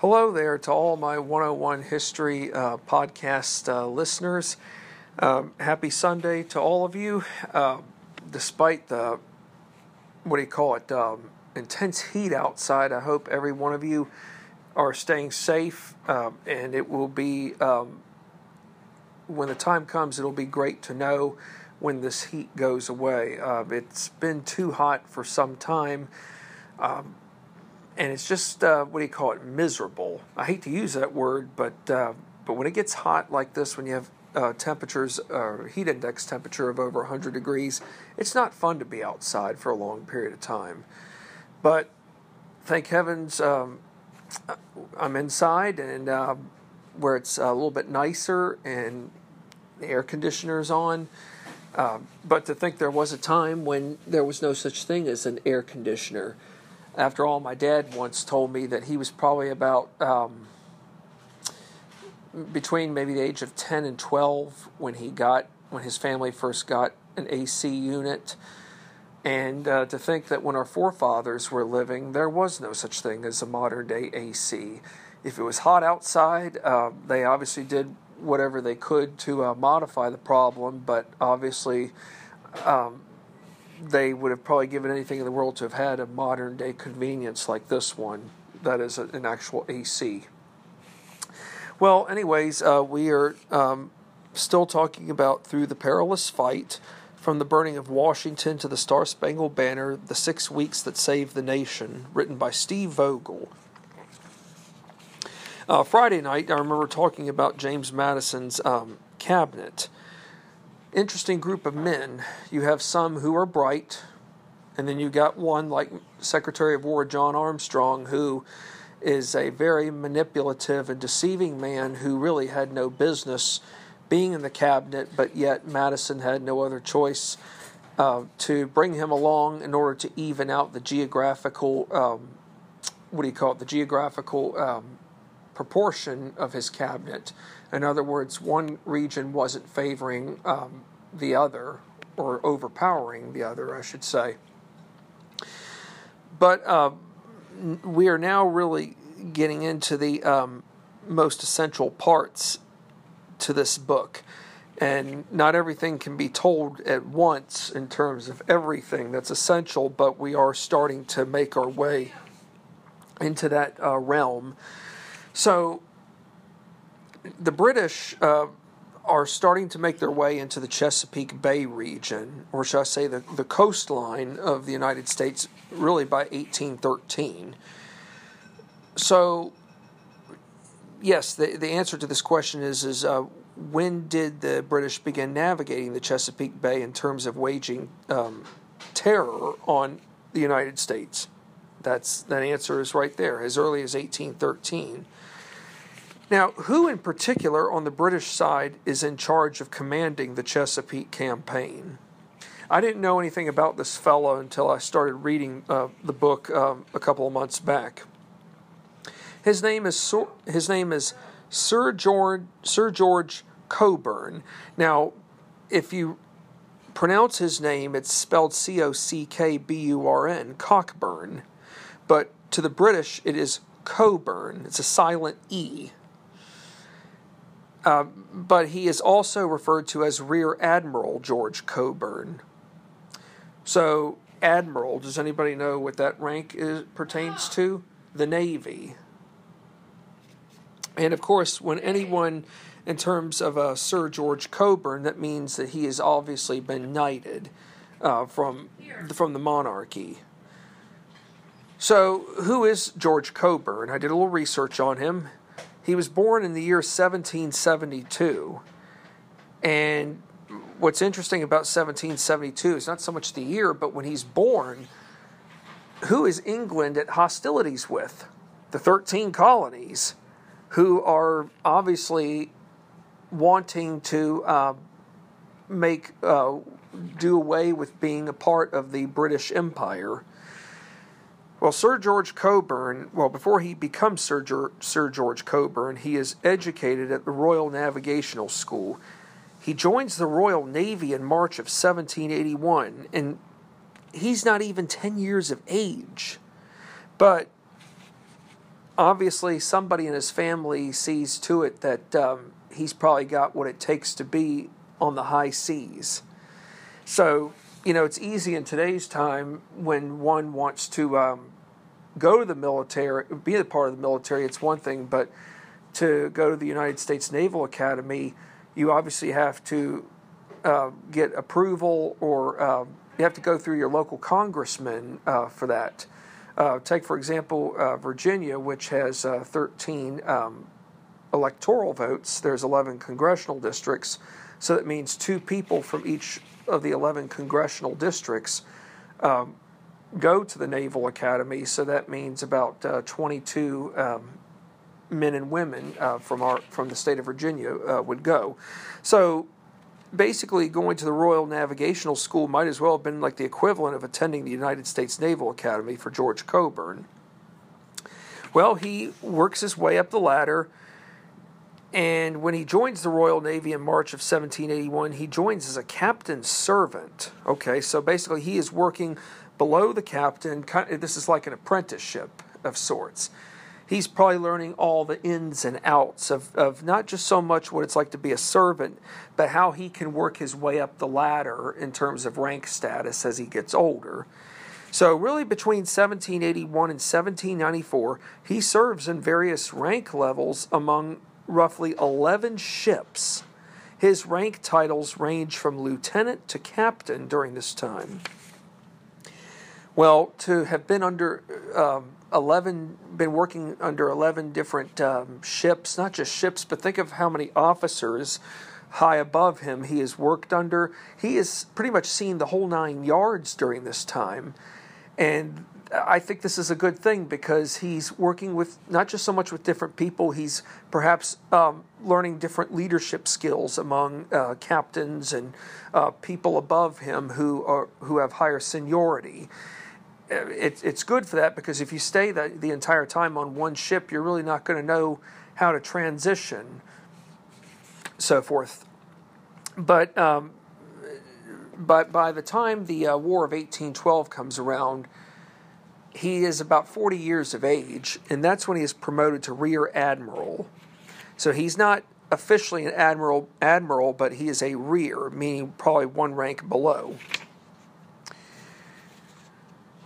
Hello there to all my 101 History uh, podcast uh, listeners. Um, happy Sunday to all of you. Uh, despite the, what do you call it, um, intense heat outside, I hope every one of you are staying safe um, and it will be, um, when the time comes, it'll be great to know when this heat goes away. Uh, it's been too hot for some time. Um, and it's just uh, what do you call it? Miserable. I hate to use that word but uh, but when it gets hot like this when you have uh, temperatures uh, heat index temperature of over 100 degrees it's not fun to be outside for a long period of time. But thank heavens um, i'm inside and uh, where it's a little bit nicer and the air conditioner's on. Uh, but to think there was a time when there was no such thing as an air conditioner after all, my dad once told me that he was probably about um, between maybe the age of 10 and 12 when he got when his family first got an AC unit. And uh, to think that when our forefathers were living, there was no such thing as a modern day AC. If it was hot outside, uh, they obviously did whatever they could to uh, modify the problem, but obviously um, they would have probably given anything in the world to have had a modern day convenience like this one that is an actual AC. Well, anyways, uh, we are um, still talking about Through the Perilous Fight from the burning of Washington to the Star Spangled Banner, The Six Weeks That Saved the Nation, written by Steve Vogel. Uh, Friday night, I remember talking about James Madison's um, cabinet interesting group of men. You have some who are bright, and then you got one like Secretary of War John Armstrong, who is a very manipulative and deceiving man who really had no business being in the cabinet, but yet Madison had no other choice uh, to bring him along in order to even out the geographical, um, what do you call it, the geographical um, proportion of his cabinet. In other words, one region wasn't favoring um, the other, or overpowering the other, I should say. But uh, we are now really getting into the um, most essential parts to this book. And not everything can be told at once in terms of everything that's essential, but we are starting to make our way into that uh, realm. So, the British uh, are starting to make their way into the Chesapeake Bay region, or shall I say the, the coastline of the United States, really by 1813. So, yes, the, the answer to this question is, is uh, when did the British begin navigating the Chesapeake Bay in terms of waging um, terror on the United States? That's that answer is right there, as early as 1813. Now, who in particular on the British side is in charge of commanding the Chesapeake campaign? I didn't know anything about this fellow until I started reading uh, the book um, a couple of months back. His name is his name is Sir George Sir George Cockburn. Now, if you pronounce his name, it's spelled C O C K B U R N, Cockburn, but to the British it is Coburn. It's a silent E. Uh, but he is also referred to as Rear Admiral George Coburn. So, Admiral, does anybody know what that rank is, pertains to? The Navy. And of course, when anyone, in terms of uh, Sir George Coburn, that means that he has obviously been knighted uh, from, from the monarchy. So, who is George Coburn? I did a little research on him. He was born in the year 1772. And what's interesting about 1772 is not so much the year, but when he's born, who is England at hostilities with? The 13 colonies, who are obviously wanting to uh, make uh, do away with being a part of the British Empire. Well, Sir George Coburn, well, before he becomes Sir, George, Sir George Cockburn, he is educated at the Royal Navigational School. He joins the Royal Navy in March of 1781, and he's not even 10 years of age. But obviously, somebody in his family sees to it that um, he's probably got what it takes to be on the high seas. So, you know, it's easy in today's time when one wants to um, go to the military, be a part of the military, it's one thing, but to go to the United States Naval Academy, you obviously have to uh, get approval or uh, you have to go through your local congressman uh, for that. Uh, take, for example, uh, Virginia, which has uh, 13 um, electoral votes. There's 11 congressional districts, so that means two people from each of the 11 congressional districts um, go to the Naval Academy. So that means about uh, 22 um, men and women uh, from our from the state of Virginia uh, would go. So basically going to the Royal Navigational School might as well have been like the equivalent of attending the United States Naval Academy for George Coburn. Well, he works his way up the ladder, and when he joins the Royal Navy in March of 1781, he joins as a captain's servant. Okay, so basically he is working below the captain. This is like an apprenticeship of sorts he's probably learning all the ins and outs of, of not just so much what it's like to be a servant, but how he can work his way up the ladder in terms of rank status as he gets older. So, really, between 1781 and 1794, he serves in various rank levels among roughly 11 ships. His rank titles range from lieutenant to captain during this time. Well, to have been under um, 11 been working under 11 different um, ships not just ships but think of how many officers high above him he has worked under he has pretty much seen the whole nine yards during this time and i think this is a good thing because he's working with not just so much with different people he's perhaps um, learning different leadership skills among uh, captains and uh, people above him who are who have higher seniority it, it's good for that because if you stay the, the entire time on one ship, you're really not going to know how to transition, so forth. But um, but by the time the uh, War of 1812 comes around, he is about 40 years of age, and that's when he is promoted to rear admiral. So he's not officially an admiral, admiral, but he is a rear, meaning probably one rank below.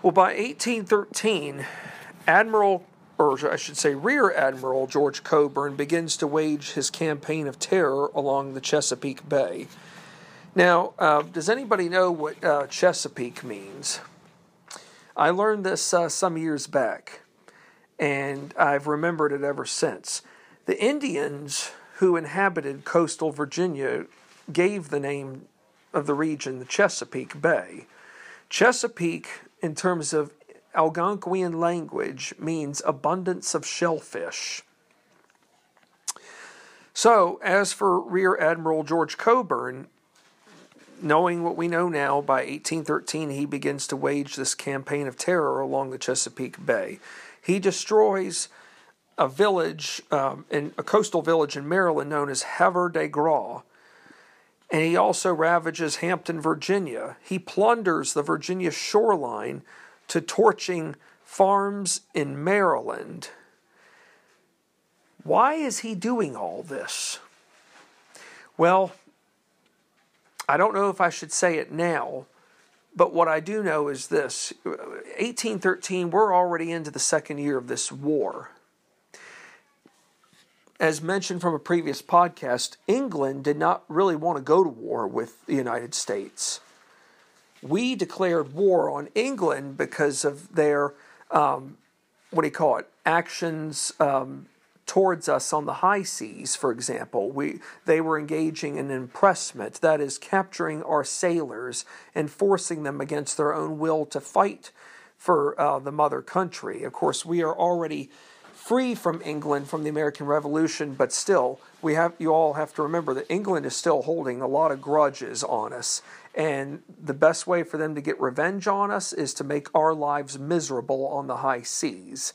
Well, by 1813, Admiral, or I should say Rear Admiral George Coburn begins to wage his campaign of terror along the Chesapeake Bay. Now, uh, does anybody know what uh, Chesapeake means? I learned this uh, some years back, and I've remembered it ever since. The Indians who inhabited coastal Virginia gave the name of the region the Chesapeake Bay. Chesapeake in terms of Algonquian language means abundance of shellfish. So, as for Rear Admiral George Cockburn, knowing what we know now, by 1813 he begins to wage this campaign of terror along the Chesapeake Bay. He destroys a village, um, in a coastal village in Maryland known as Havre de Grace, and he also ravages Hampton, Virginia. He plunders the Virginia shoreline to torching farms in Maryland. Why is he doing all this? Well, I don't know if I should say it now, but what I do know is this 1813, we're already into the second year of this war as mentioned from a previous podcast, England did not really want to go to war with the United States. We declared war on England because of their, um, what do you call it, actions um, towards us on the high seas, for example. We, they were engaging in impressment, that is, capturing our sailors and forcing them against their own will to fight for uh, the mother country. Of course, we are already free from England from the American Revolution, but still, we have you all have to remember that England is still holding a lot of grudges on us. And the best way for them to get revenge on us is to make our lives miserable on the high seas.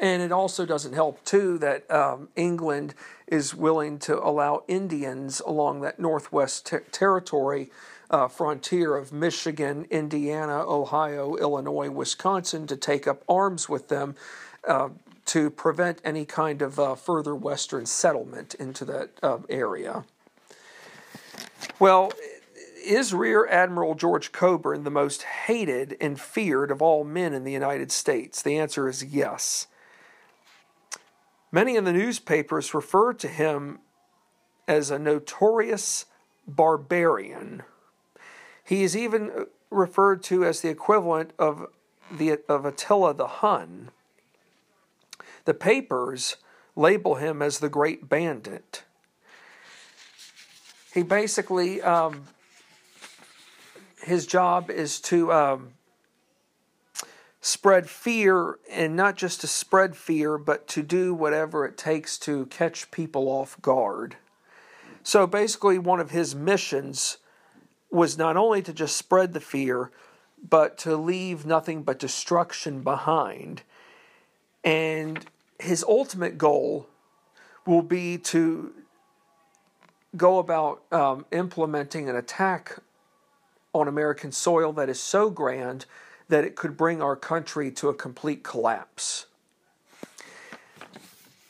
And it also doesn't help, too, that um, England is willing to allow Indians along that Northwest ter- territory uh, frontier of Michigan, Indiana, Ohio, Illinois, Wisconsin to take up arms with them uh, to prevent any kind of uh, further Western settlement into that uh, area. Well, is Rear Admiral George Coburn the most hated and feared of all men in the United States? The answer is yes. Many in the newspapers refer to him as a notorious barbarian. He is even referred to as the equivalent of the of Attila the Hun. The papers label him as the Great Bandit. He basically um, his job is to um, spread fear, and not just to spread fear, but to do whatever it takes to catch people off guard. So basically, one of his missions was not only to just spread the fear, but to leave nothing but destruction behind. And his ultimate goal will be to go about um, implementing an attack on American soil that is so grand that it could bring our country to a complete collapse.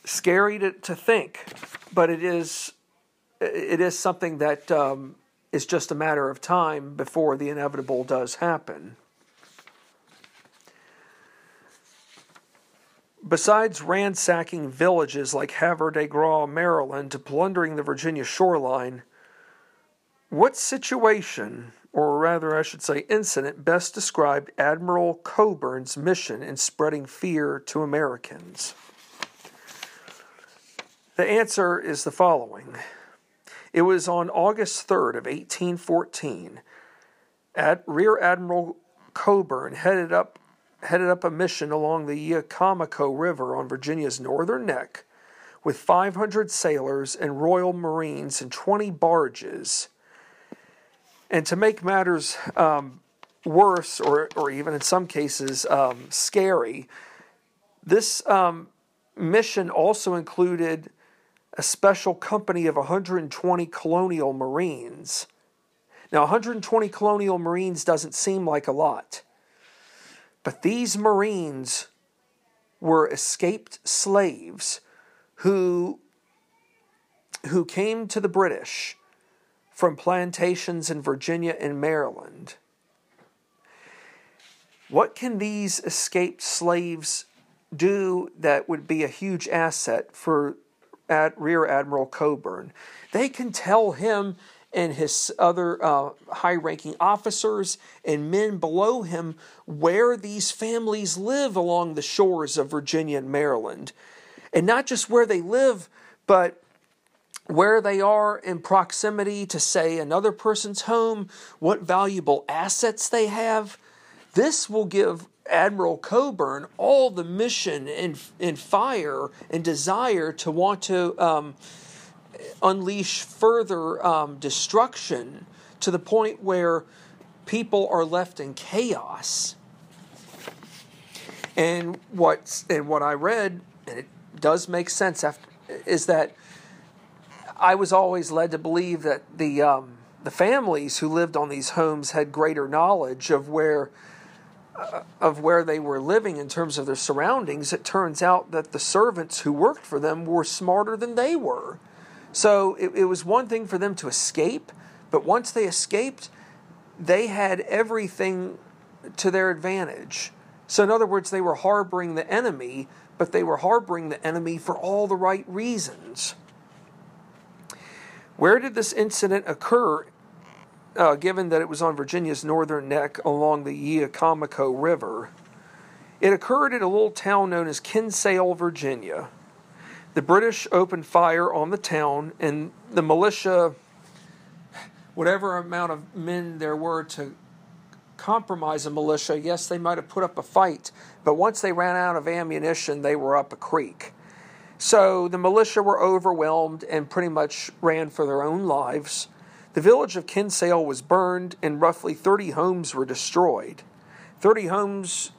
Scary to, to think, but it is it is something that um, is just a matter of time before the inevitable does happen. Besides ransacking villages like Havre de Grace, Maryland, to plundering the Virginia shoreline, what situation or rather, I should say, incident, best described Admiral Coburn's mission in spreading fear to Americans? The answer is the following. It was on August 3rd of 1814. At Rear Admiral Coburn headed up headed up a mission along the Yeocomico River on Virginia's northern neck with 500 sailors and Royal Marines and 20 barges and to make matters um, worse, or, or even in some cases um, scary, this um, mission also included a special company of 120 colonial Marines. Now, 120 colonial Marines doesn't seem like a lot, but these Marines were escaped slaves who, who came to the British from plantations in Virginia and Maryland. What can these escaped slaves do that would be a huge asset for Ad- Rear Admiral Coburn? They can tell him and his other uh, high ranking officers and men below him where these families live along the shores of Virginia and Maryland. And not just where they live, but where they are in proximity to, say, another person's home, what valuable assets they have. This will give Admiral Coburn all the mission and, and fire and desire to want to um, unleash further um, destruction to the point where people are left in chaos. And what and what I read, and it does make sense after, is that I was always led to believe that the um, the families who lived on these homes had greater knowledge of where uh, of where they were living in terms of their surroundings. It turns out that the servants who worked for them were smarter than they were. So it, it was one thing for them to escape, but once they escaped, they had everything to their advantage. So, in other words, they were harboring the enemy, but they were harboring the enemy for all the right reasons. Where did this incident occur, uh, given that it was on Virginia's northern neck along the Yeocomico River? It occurred in a little town known as Kinsale, Virginia. The British opened fire on the town, and the militia, whatever amount of men there were to compromise a militia, yes, they might have put up a fight, but once they ran out of ammunition, they were up a creek. So the militia were overwhelmed and pretty much ran for their own lives. The village of Kinsale was burned and roughly 30 homes were destroyed. 30 homes,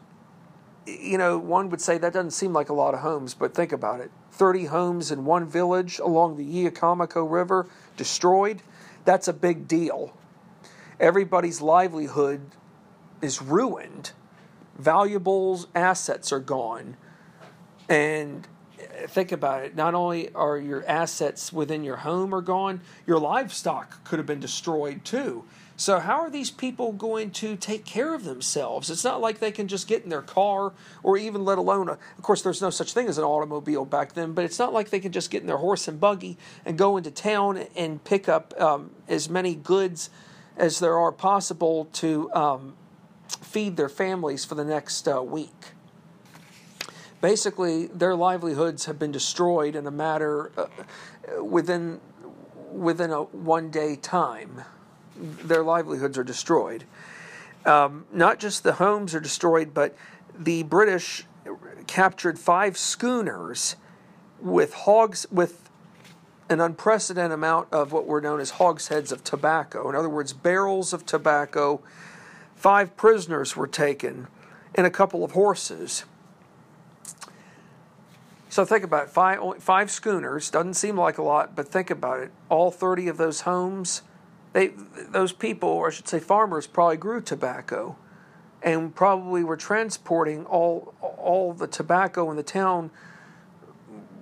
you know, one would say that doesn't seem like a lot of homes, but think about it. 30 homes in one village along the Yeocomico River destroyed, that's a big deal. Everybody's livelihood is ruined. valuables, assets are gone And think about it. Not only are your assets within your home are gone, your livestock could have been destroyed too. So how are these people going to take care of themselves? It's not like they can just get in their car or even let alone a, of course there's no such thing as an automobile back then, but it's not like they can just get in their horse and buggy and go into town and pick up um, as many goods as there are possible to um, feed their families for the next uh, week basically their livelihoods have been destroyed in a matter uh, within within a one day time. Their livelihoods are destroyed. Um, not just the homes are destroyed, but the British captured five schooners with hogs with an unprecedented amount of what were known as hogsheads of tobacco. In other words, barrels of tobacco. Five prisoners were taken, and a couple of horses. So think about it. Five, five schooners doesn't seem like a lot, but think about it. All 30 of those homes, they, those people, or I should say farmers, probably grew tobacco and probably were transporting all, all the tobacco in the town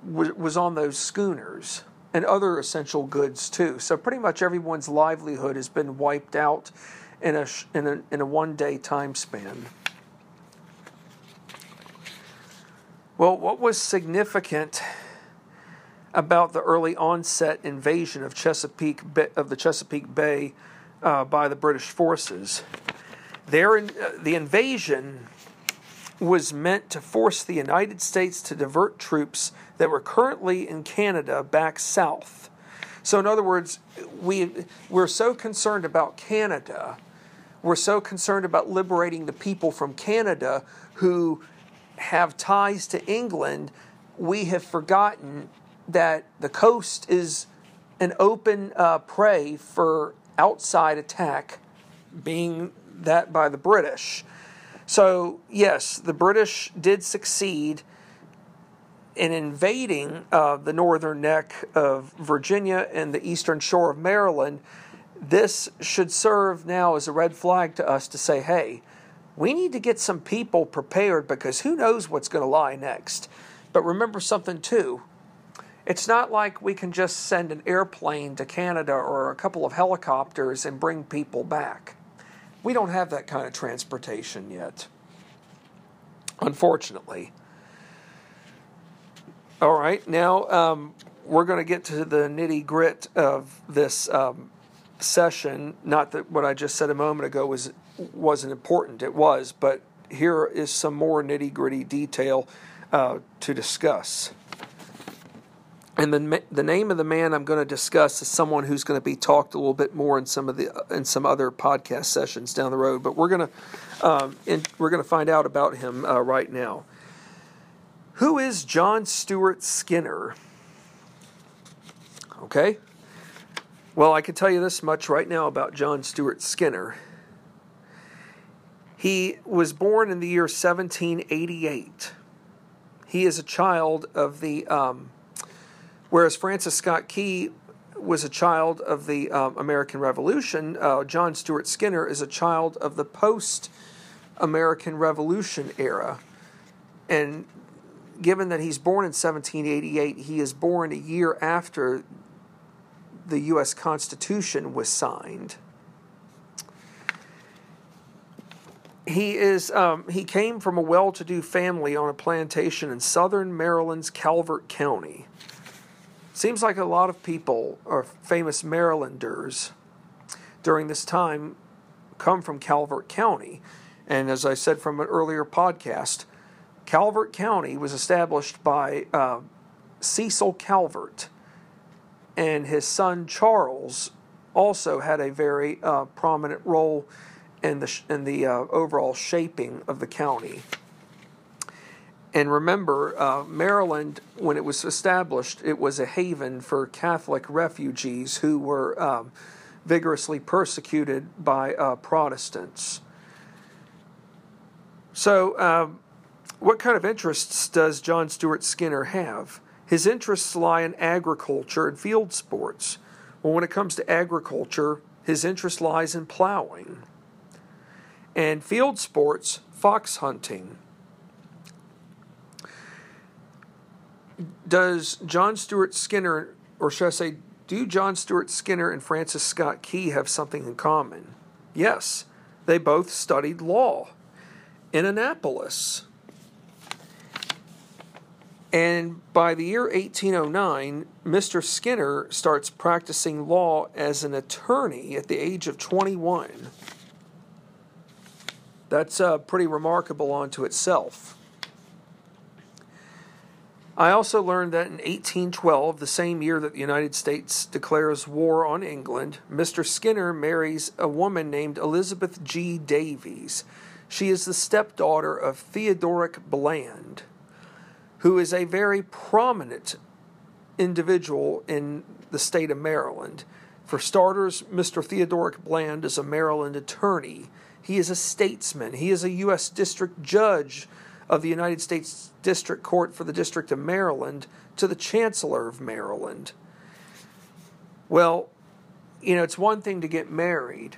was, was on those schooners and other essential goods too. So pretty much everyone's livelihood has been wiped out in a, in a, in a one day time span. Well, what was significant about the early onset invasion of Chesapeake of the Chesapeake Bay uh, by the British forces? There, uh, the invasion was meant to force the United States to divert troops that were currently in Canada back south. So, in other words, we we're so concerned about Canada, we're so concerned about liberating the people from Canada who have ties to England, we have forgotten that the coast is an open uh, prey for outside attack, being that by the British. So, yes, the British did succeed in invading uh, the northern neck of Virginia and the eastern shore of Maryland. This should serve now as a red flag to us to say, hey, we need to get some people prepared because who knows what's going to lie next. But remember something too. It's not like we can just send an airplane to Canada or a couple of helicopters and bring people back. We don't have that kind of transportation yet, unfortunately. All right, now um, we're going to get to the nitty grit of this um, session. Not that what I just said a moment ago was wasn't important. It was, but here is some more nitty gritty detail uh, to discuss. And the the name of the man I'm going to discuss is someone who's going to be talked a little bit more in some of the in some other podcast sessions down the road. But we're going to um, we're going to find out about him uh, right now. Who is John Stuart Skinner? Okay. Well, I can tell you this much right now about John Stuart Skinner. He was born in the year 1788. He is a child of the, um, whereas Francis Scott Key was a child of the um, American Revolution, uh, John Stuart Skinner is a child of the post American Revolution era. And given that he's born in 1788, he is born a year after the U.S. Constitution was signed. He is um, he came from a well-to-do family on a plantation in southern Maryland's Calvert County. Seems like a lot of people or famous Marylanders during this time come from Calvert County. And as I said from an earlier podcast, Calvert County was established by uh, Cecil Calvert, and his son Charles also had a very uh, prominent role and the and the uh, overall shaping of the county. And remember, uh, Maryland, when it was established, it was a haven for Catholic refugees who were um, vigorously persecuted by uh, Protestants. So, um, what kind of interests does John Stuart Skinner have? His interests lie in agriculture and field sports. Well, when it comes to agriculture, his interest lies in plowing and field sports, fox hunting. does John Stuart Skinner, or should I say, do John Stuart Skinner and Francis Scott Key have something in common? Yes, they both studied law in Annapolis. And by the year 1809, Mr. Skinner starts practicing law as an attorney at the age of 21. That's uh, pretty remarkable unto itself. I also learned that in 1812, the same year that the United States declares war on England, Mr. Skinner marries a woman named Elizabeth G. Davies. She is the stepdaughter of Theodoric Bland who is a very prominent individual in the state of Maryland. For starters, Mr. Theodoric Bland is a Maryland attorney. He is a statesman. He is a U.S. District Judge of the United States District Court for the District of Maryland to the Chancellor of Maryland. Well, you know, it's one thing to get married,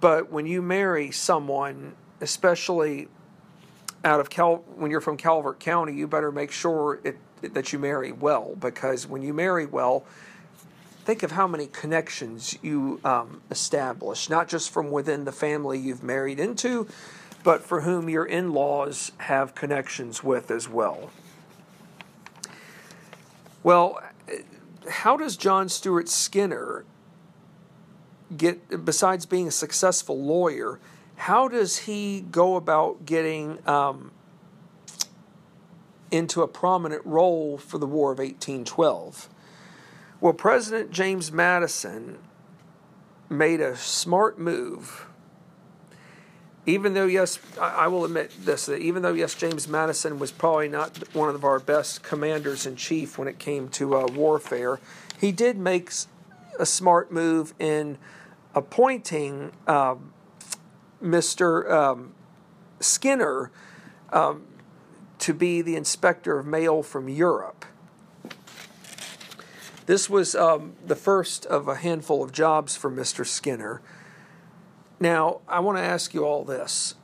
but when you marry someone, especially out of Cal when you're from Calvert County, you better make sure it, that you marry well because when you marry well, think of how many connections you um, establish, not just from within the family you've married into, but for whom your in laws have connections with as well. Well, how does John Stuart Skinner get, besides being a successful lawyer, how does he go about getting um, into a prominent role for the War of 1812? Well, President James Madison made a smart move. Even though, yes, I will admit this, that even though, yes, James Madison was probably not one of our best commanders in chief when it came to uh, warfare, he did make a smart move in appointing um, Mr. Um, Skinner um, to be the inspector of mail from Europe. This was um, the first of a handful of jobs for Mr. Skinner. Now, I want to ask you all this.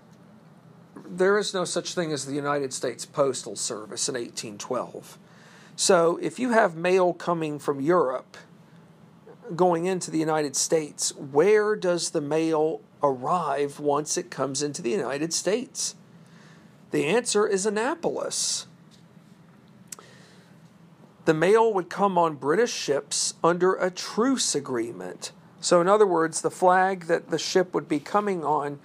There is no such thing as the United States Postal Service in 1812. So, if you have mail coming from Europe going into the United States, where does the mail arrive once it comes into the United States? The answer is Annapolis. The mail would come on British ships under a truce agreement. So, in other words, the flag that the ship would be coming on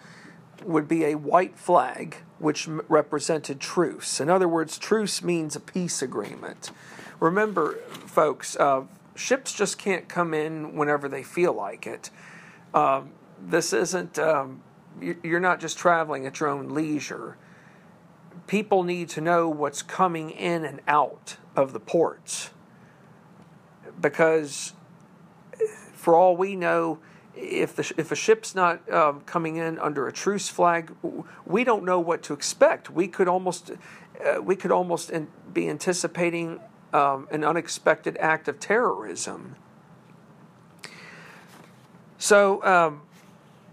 would be a white flag, which represented truce. In other words, truce means a peace agreement. Remember, folks, uh, ships just can't come in whenever they feel like it. Um, this isn't, um, you're not just traveling at your own leisure. People need to know what's coming in and out of the ports. Because for all we know, if the if a ship's not um, coming in under a truce flag, we don't know what to expect. We could almost uh, we could almost in, be anticipating um, an unexpected act of terrorism. So um,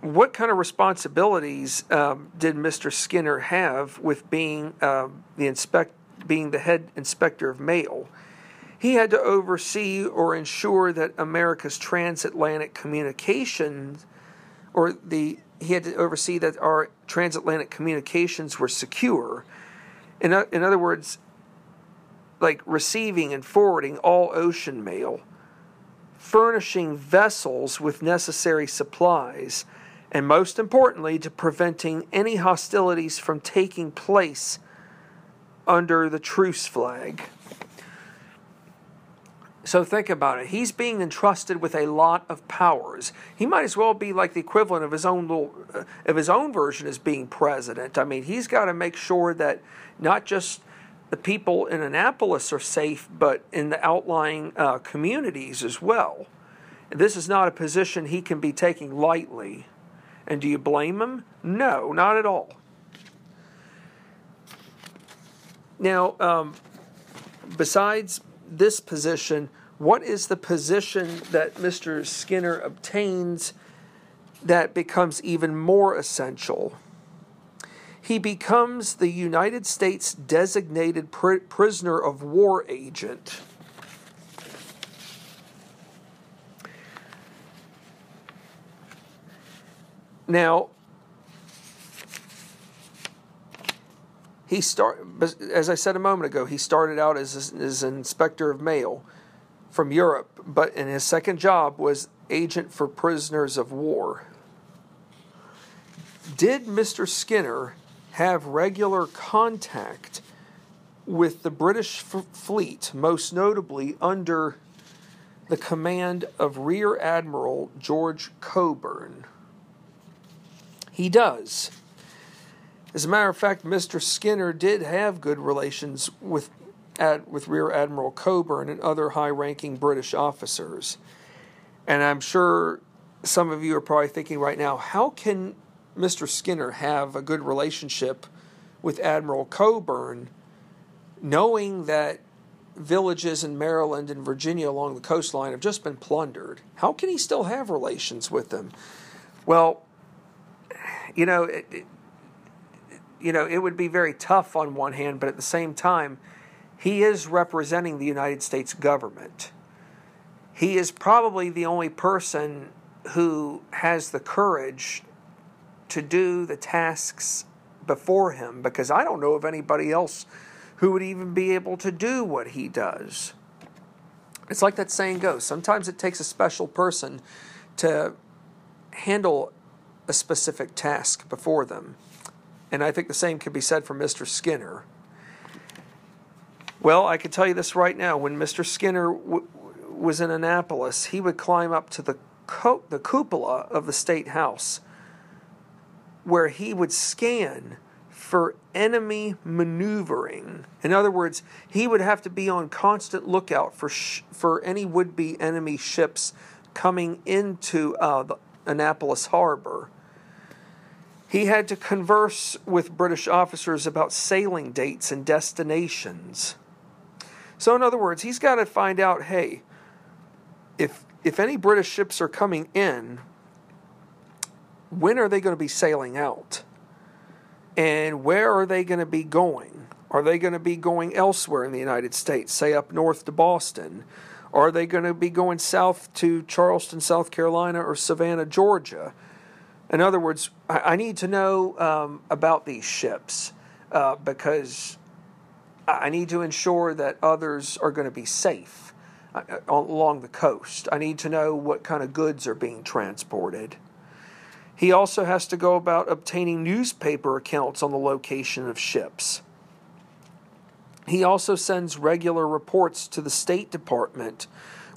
what kind of responsibilities um, did Mr. Skinner have with being um, the inspect being the head inspector of mail? He had to oversee or ensure that America's transatlantic communications, or the he had to oversee that our transatlantic communications were secure. In, in other words, like receiving and forwarding all ocean mail, furnishing vessels with necessary supplies and most importantly, to preventing any hostilities from taking place under the truce flag. So think about it. He's being entrusted with a lot of powers. He might as well be like the equivalent of his own little, uh, of his own version as being president. I mean, he's got to make sure that not just the people in Annapolis are safe, but in the outlying uh, communities as well. This is not a position he can be taking lightly. And do you blame him? No, not at all. Now, um, besides this position, what is the position that Mr. Skinner obtains that becomes even more essential? he becomes the United States designated pr- prisoner of war agent. Now, he start as I said a moment ago, he started out as, as an inspector of mail from Europe, but in his second job was agent for prisoners of war. Did Mr. Skinner have regular contact with the British f- fleet, most notably under the command of Rear Admiral George Coburn? He does. As a matter of fact, Mr. Skinner did have good relations with, Ad, with Rear Admiral Coburn and other high ranking British officers. And I'm sure some of you are probably thinking right now, how can Mr. Skinner have a good relationship with Admiral Coburn, knowing that villages in Maryland and Virginia along the coastline have just been plundered? How can he still have relations with them? Well, you know, it, it, you know, it would be very tough on one hand, but at the same time, he is representing the United States government. He is probably the only person who has the courage to do the tasks before him because I don't know of anybody else who would even be able to do what he does. It's like that saying goes sometimes it takes a special person to handle a specific task before them. And I think the same could be said for Mr. Skinner. Well, I can tell you this right now. When Mr. Skinner w- was in Annapolis, he would climb up to the, co- the cupola of the State House where he would scan for enemy maneuvering. In other words, he would have to be on constant lookout for sh- for any would-be enemy ships coming into uh, Annapolis harbor. He had to converse with British officers about sailing dates and destinations. So, in other words, he's got to find out hey, if, if any British ships are coming in, when are they going to be sailing out? And where are they going to be going? Are they going to be going elsewhere in the United States, say up north to Boston? Are they going to be going south to Charleston, South Carolina, or Savannah, Georgia? In other words, I need to know um, about these ships uh, because I need to ensure that others are going to be safe uh, along the coast. I need to know what kind of goods are being transported. He also has to go about obtaining newspaper accounts on the location of ships. He also sends regular reports to the State Department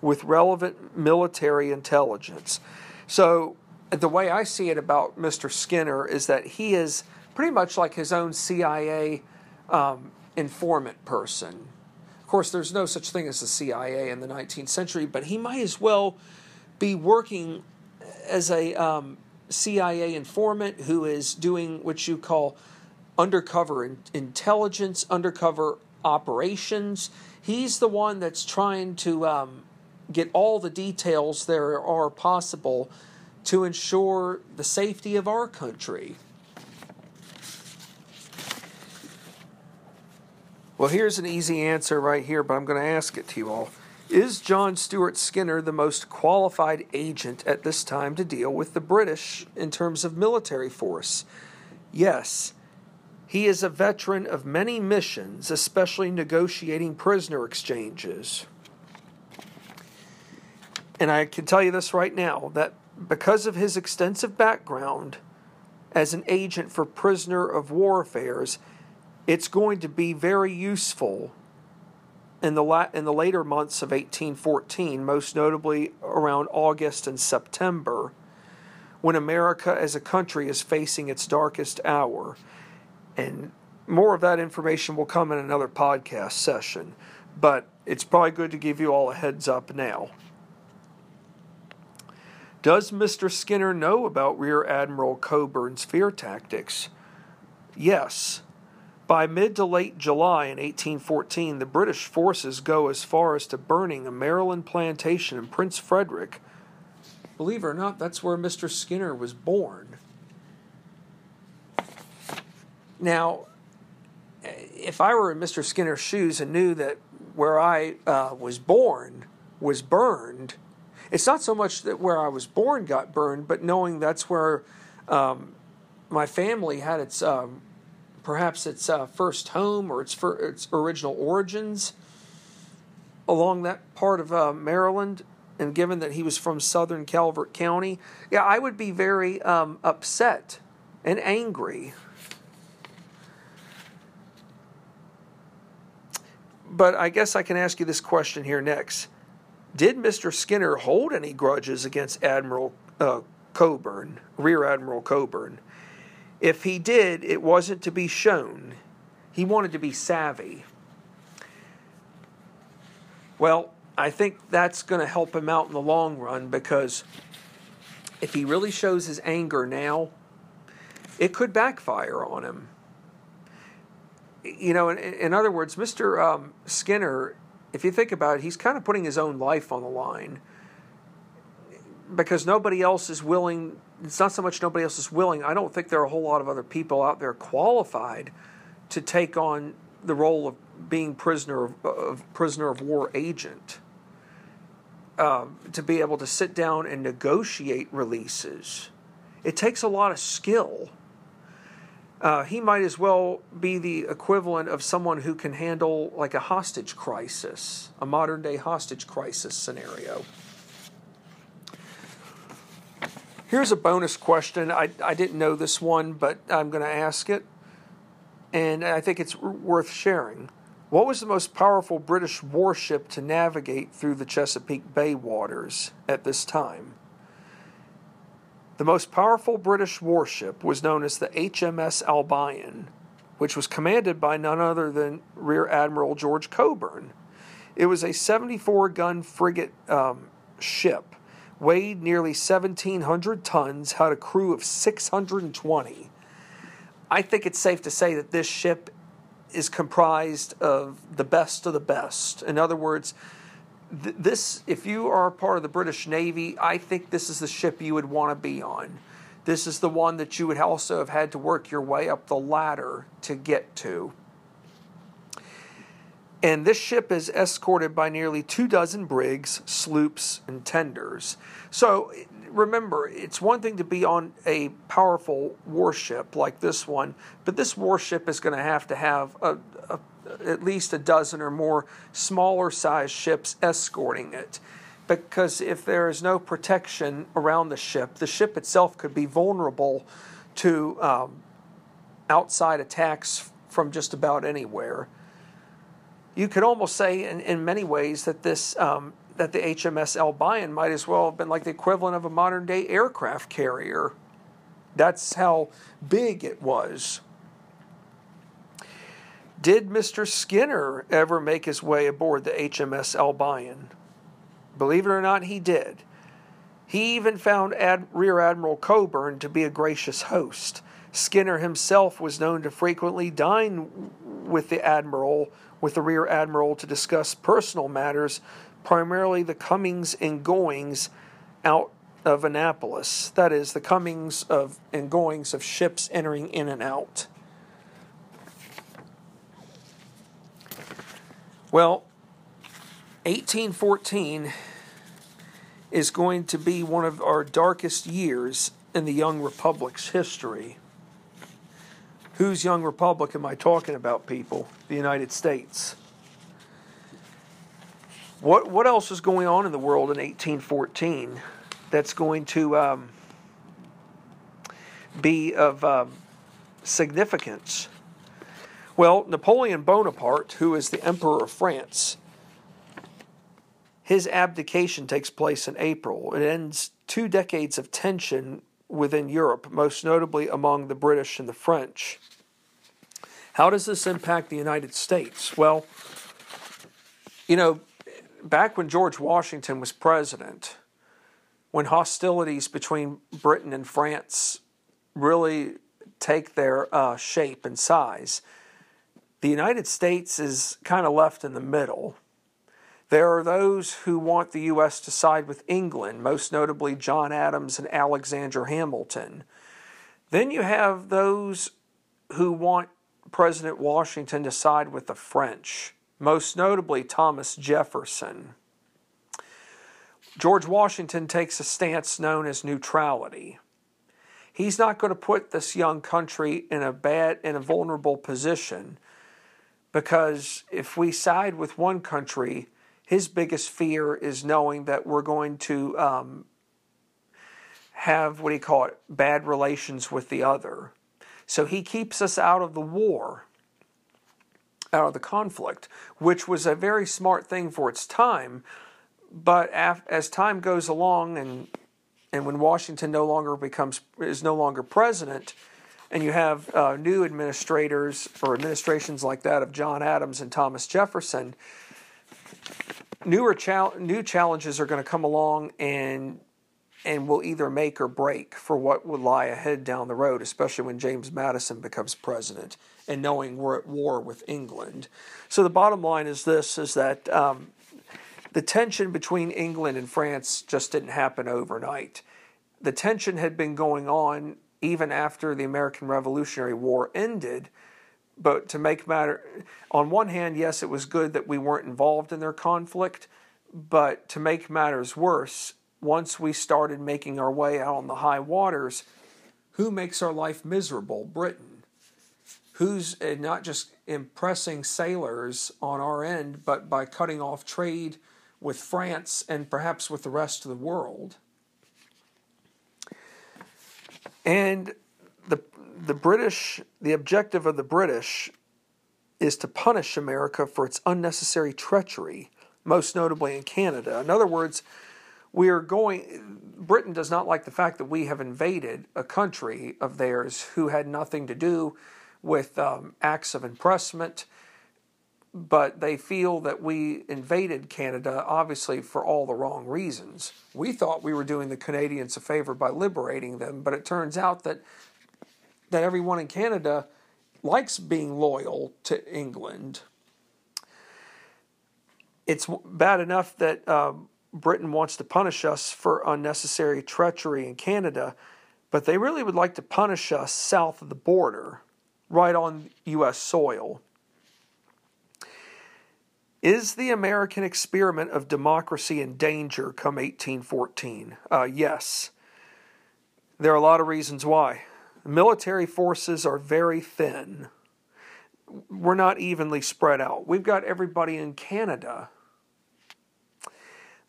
with relevant military intelligence. So, the way I see it about Mr. Skinner is that he is pretty much like his own CIA um, informant person. Of course, there's no such thing as the CIA in the 19th century, but he might as well be working as a um, CIA informant who is doing what you call undercover in- intelligence, undercover operations. He's the one that's trying to um, get all the details there are possible to ensure the safety of our country. Well, here's an easy answer right here, but I'm going to ask it to you all. Is John Stuart Skinner the most qualified agent at this time to deal with the British in terms of military force? Yes. He is a veteran of many missions, especially negotiating prisoner exchanges. And I can tell you this right now that because of his extensive background as an agent for prisoner of war affairs, it's going to be very useful in the la- in the later months of 1814, most notably around August and September, when America as a country is facing its darkest hour. And more of that information will come in another podcast session, but it's probably good to give you all a heads up now. Does Mr. Skinner know about Rear Admiral Coburn's fear tactics? Yes. By mid to late July in 1814, the British forces go as far as to burning a Maryland plantation in Prince Frederick. Believe it or not, that's where Mr. Skinner was born. Now, if I were in Mr. Skinner's shoes and knew that where I uh, was born was burned, it's not so much that where I was born got burned, but knowing that's where um, my family had its um, perhaps its uh, first home or its fir- its original origins along that part of uh, Maryland, and given that he was from Southern Calvert County, yeah, I would be very um, upset and angry. But I guess I can ask you this question here next. Did Mr. Skinner hold any grudges against Admiral uh, Cockburn, Rear Admiral Cockburn? If he did, it wasn't to be shown. He wanted to be savvy. Well, I think that's going to help him out in the long run because if he really shows his anger now, it could backfire on him. You know, in, in other words, Mr. Um, Skinner, if you think about it, he's kind of putting his own life on the line because nobody else is willing. It's not so much nobody else is willing. I don't think there are a whole lot of other people out there qualified to take on the role of being prisoner of, of prisoner of war agent. Um, to be able to sit down and negotiate releases, it takes a lot of skill. Uh, he might as well be the equivalent of someone who can handle like a hostage crisis, a modern day hostage crisis scenario. Here's a bonus question. I, I didn't know this one, but I'm going to ask it, and I think it's worth sharing. What was the most powerful British warship to navigate through the Chesapeake Bay waters at this time? The most powerful British warship was known as the HMS Albion, which was commanded by none other than Rear Admiral George Cockburn. It was a 74 gun frigate um, ship, weighed nearly 1,700 tons, had a crew of 620. I think it's safe to say that this ship is comprised of the best of the best. In other words, this if you are part of the British Navy, I think this is the ship you would want to be on. This is the one that you would also have had to work your way up the ladder to get to. And this ship is escorted by nearly two dozen brigs, sloops, and tenders. So remember, it's one thing to be on a powerful warship like this one, but this warship is going to have to have a, a at least a dozen or more smaller sized ships escorting it. Because if there is no protection around the ship, the ship itself could be vulnerable to um, outside attacks from just about anywhere. You could almost say, in, in many ways, that this um, that the HMS Albion might as well have been like the equivalent of a modern day aircraft carrier. That's how big it was. Did Mr. Skinner ever make his way aboard the HMS Albion? Believe it or not, he did. He even found Ad- Rear Admiral Cockburn to be a gracious host. Skinner himself was known to frequently dine with the admiral, with the rear admiral, to discuss personal matters, primarily the comings and goings out of Annapolis. That is, the comings of and goings of ships entering in and out. Well, 1814 is going to be one of our darkest years in the Young Republic's history. Whose Young Republic am I talking about, people? The United States. What, what else is going on in the world in 1814 that's going to um, be of um, significance? Well, Napoleon Bonaparte, who is the Emperor of France, his abdication takes place in April. It ends two decades of tension within Europe, most notably among the British and the French. How does this impact the United States? Well, you know, back when George Washington was president, when hostilities between Britain and France really take their uh, shape and size, the United States is kind of left in the middle. There are those who want the U.S. to side with England, most notably John Adams and Alexander Hamilton. Then you have those who want President Washington to side with the French, most notably Thomas Jefferson. George Washington takes a stance known as neutrality. He's not going to put this young country in a bad, in a vulnerable position because if we side with one country, his biggest fear is knowing that we're going to um, have what do you call it bad relations with the other. So he keeps us out of the war, out of the conflict, which was a very smart thing for its time. But as time goes along, and and when Washington no longer becomes is no longer president, and you have uh, new administrators or administrations like that of John Adams and Thomas Jefferson, newer new challenges are going to come along and and will either make or break for what would lie ahead down the road, especially when James Madison becomes president and knowing we're at war with England. So the bottom line is this: is that um, the tension between England and France just didn't happen overnight. The tension had been going on even after the American Revolutionary War ended. But to make matter, on one hand, yes, it was good that we weren't involved in their conflict. But to make matters worse, once we started making our way out on the high waters, who makes our life miserable? Britain. Who's uh, not just impressing sailors on our end, but by cutting off trade with France and perhaps with the rest of the world. And the, the British, the objective of the British is to punish America for its unnecessary treachery, most notably in Canada. In other words, we are going britain does not like the fact that we have invaded a country of theirs who had nothing to do with um, acts of impressment but they feel that we invaded canada obviously for all the wrong reasons we thought we were doing the canadians a favor by liberating them but it turns out that that everyone in canada likes being loyal to england it's bad enough that um, Britain wants to punish us for unnecessary treachery in Canada, but they really would like to punish us south of the border, right on U.S. soil. Is the American experiment of democracy in danger come 1814? Uh, yes. There are a lot of reasons why. Military forces are very thin. We're not evenly spread out. We've got everybody in Canada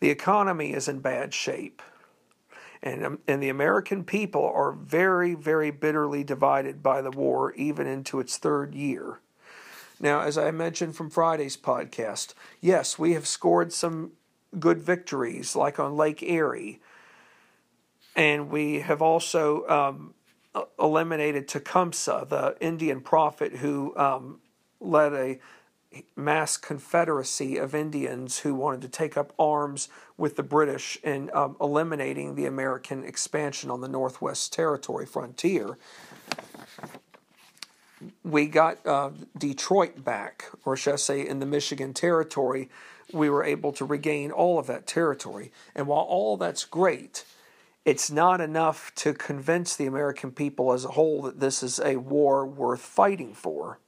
the economy is in bad shape. And, um, and the American people are very, very bitterly divided by the war, even into its third year. Now, as I mentioned from Friday's podcast, yes, we have scored some good victories, like on Lake Erie. And we have also um, eliminated Tecumseh, the Indian prophet who um, led a mass confederacy of Indians who wanted to take up arms with the British in um, eliminating the American expansion on the Northwest Territory frontier. We got uh, Detroit back, or should I say, in the Michigan Territory, we were able to regain all of that territory. And while all that's great, it's not enough to convince the American people as a whole that this is a war worth fighting for.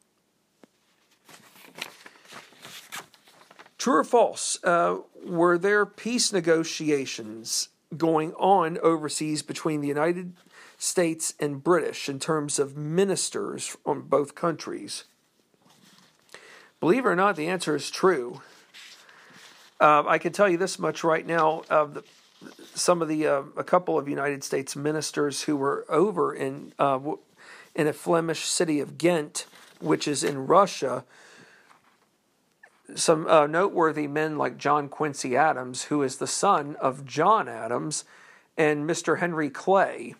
True or false? Uh, were there peace negotiations going on overseas between the United States and British in terms of ministers on both countries? Believe it or not, the answer is true. Uh, I can tell you this much right now: uh, the, some of the uh, a couple of United States ministers who were over in uh, in a Flemish city of Ghent, which is in Russia, some uh, noteworthy men like John Quincy Adams, who is the son of John Adams, and Mr. Henry Clay.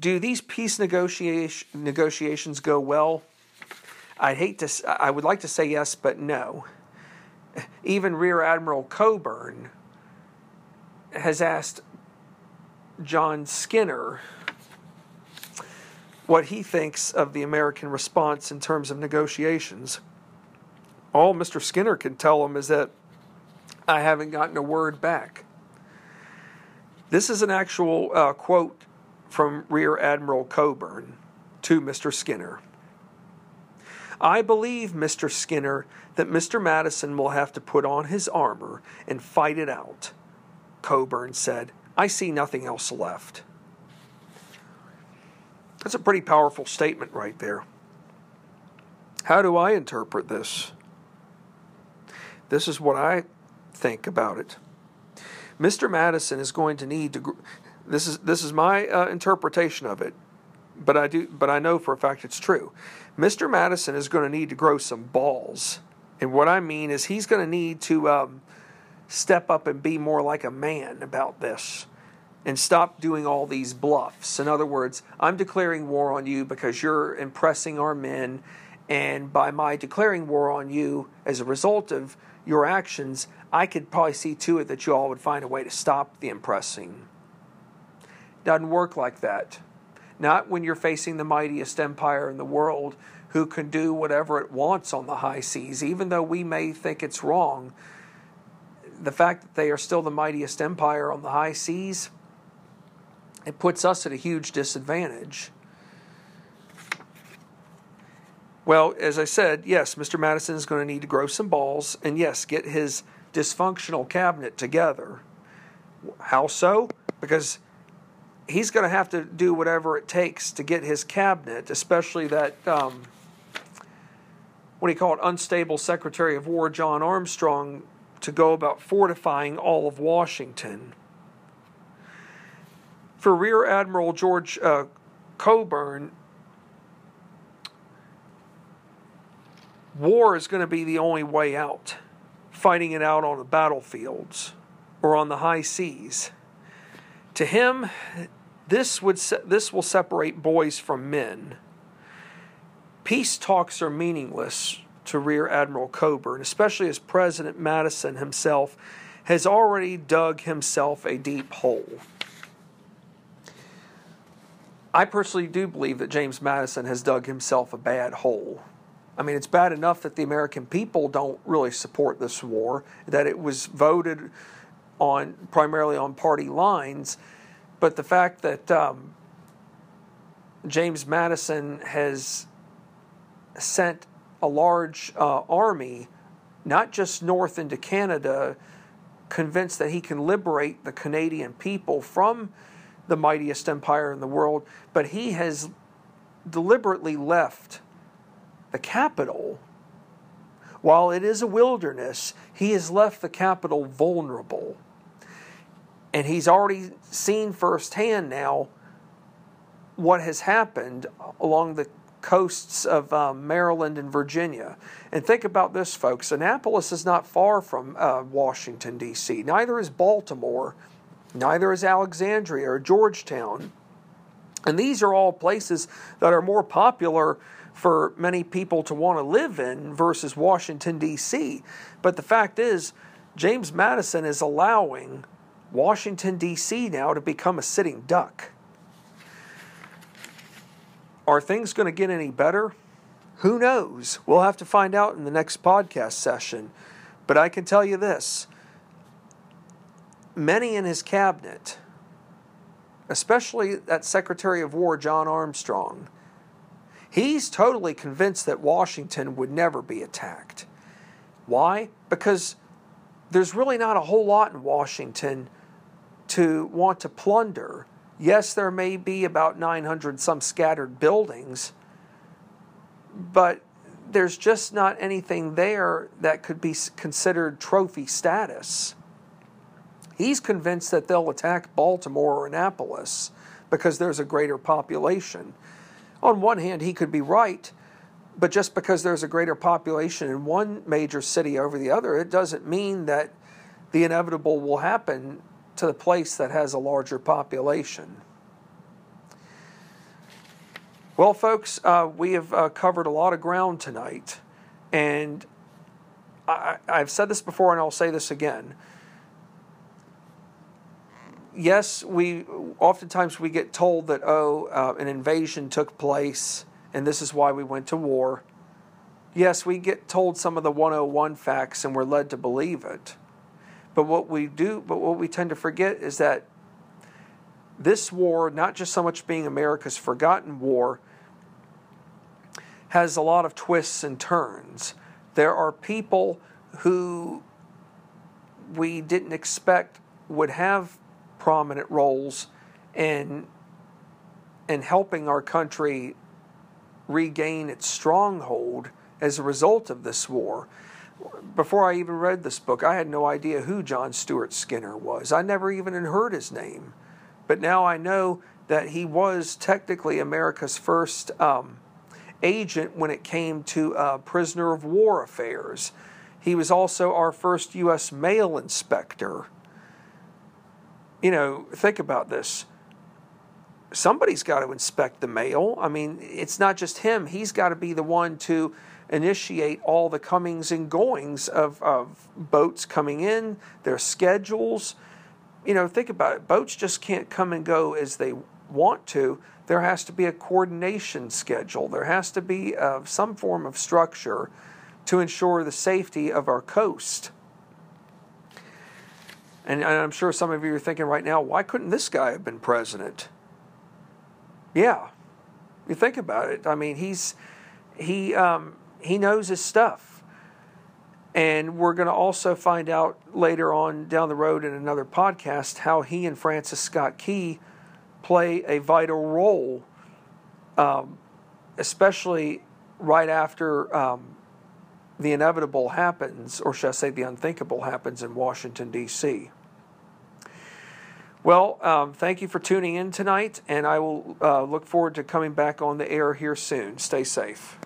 Do these peace negotiation, negotiations go well? I hate to. I would like to say yes, but no. Even Rear Admiral Cockburn has asked John Skinner what he thinks of the American response in terms of negotiations. All Mr. Skinner can tell him is that I haven't gotten a word back. This is an actual uh, quote from Rear Admiral Cockburn to Mr. Skinner. I believe, Mr. Skinner, that Mr. Madison will have to put on his armor and fight it out. Cockburn said, I see nothing else left. That's a pretty powerful statement right there. How do I interpret this? This is what I think about it. Mr. Madison is going to need to. This is this is my uh, interpretation of it, but I do but I know for a fact it's true. Mr. Madison is going to need to grow some balls, and what I mean is he's going to need to um, step up and be more like a man about this, and stop doing all these bluffs. In other words, I'm declaring war on you because you're impressing our men, and by my declaring war on you as a result of your actions, I could probably see to it that you all would find a way to stop the impressing. Doesn't work like that. Not when you're facing the mightiest empire in the world who can do whatever it wants on the high seas, even though we may think it's wrong. The fact that they are still the mightiest empire on the high seas, it puts us at a huge disadvantage. Well, as I said, yes, Mr. Madison is going to need to grow some balls and, yes, get his dysfunctional cabinet together. How so? Because he's going to have to do whatever it takes to get his cabinet, especially that, um, what do you call it, unstable Secretary of War John Armstrong, to go about fortifying all of Washington. For Rear Admiral George uh, Cockburn, war is going to be the only way out, fighting it out on the battlefields or on the high seas. To him, this would se- this will separate boys from men. Peace talks are meaningless to Rear Admiral Cockburn, especially as President Madison himself has already dug himself a deep hole. I personally do believe that James Madison has dug himself a bad hole. I mean, it's bad enough that the American people don't really support this war, that it was voted on primarily on party lines, but the fact that um, James Madison has sent a large uh, army, not just north into Canada, convinced that he can liberate the Canadian people from the mightiest empire in the world, but he has deliberately left the capital, while it is a wilderness, he has left the capital vulnerable. And he's already seen firsthand now what has happened along the coasts of um, Maryland and Virginia. And think about this, folks Annapolis is not far from uh, Washington, D.C., neither is Baltimore, neither is Alexandria or Georgetown. And these are all places that are more popular for many people to want to live in versus Washington, D.C. But the fact is, James Madison is allowing Washington, D.C. now to become a sitting duck. Are things going to get any better? Who knows? We'll have to find out in the next podcast session. But I can tell you this many in his cabinet, especially that Secretary of War, John Armstrong, He's totally convinced that Washington would never be attacked. Why? Because there's really not a whole lot in Washington to want to plunder. Yes, there may be about 900 some scattered buildings, but there's just not anything there that could be considered trophy status. He's convinced that they'll attack Baltimore or Annapolis because there's a greater population. On one hand, he could be right, but just because there's a greater population in one major city over the other, it doesn't mean that the inevitable will happen to the place that has a larger population. Well, folks, uh, we have uh, covered a lot of ground tonight, and I, I've said this before and I'll say this again yes, we oftentimes we get told that oh, uh, an invasion took place, and this is why we went to war. Yes, we get told some of the 101 facts, and we're led to believe it. But what we do, but what we tend to forget is that this war, not just so much being America's forgotten war, has a lot of twists and turns. There are people who we didn't expect would have prominent roles in in helping our country regain its stronghold as a result of this war. Before I even read this book, I had no idea who John Stuart Skinner was. I never even heard his name. But now I know that he was technically America's first um, agent when it came to uh, prisoner of war affairs. He was also our first U.S. mail inspector. You know, think about this. Somebody's got to inspect the mail. I mean, it's not just him. He's got to be the one to initiate all the comings and goings of, of boats coming in, their schedules. You know, think about it. Boats just can't come and go as they want to. There has to be a coordination schedule. There has to be uh, some form of structure to ensure the safety of our coast. And, and I'm sure some of you are thinking right now, why couldn't this guy have been president? Yeah, you think about it. I mean, he's he um, he knows his stuff, and we're going to also find out later on down the road in another podcast how he and Francis Scott Key play a vital role, um, especially right after um, the inevitable happens, or should I say the unthinkable happens in Washington, D.C. Well, um, thank you for tuning in tonight, and I will uh, look forward to coming back on the air here soon. Stay safe.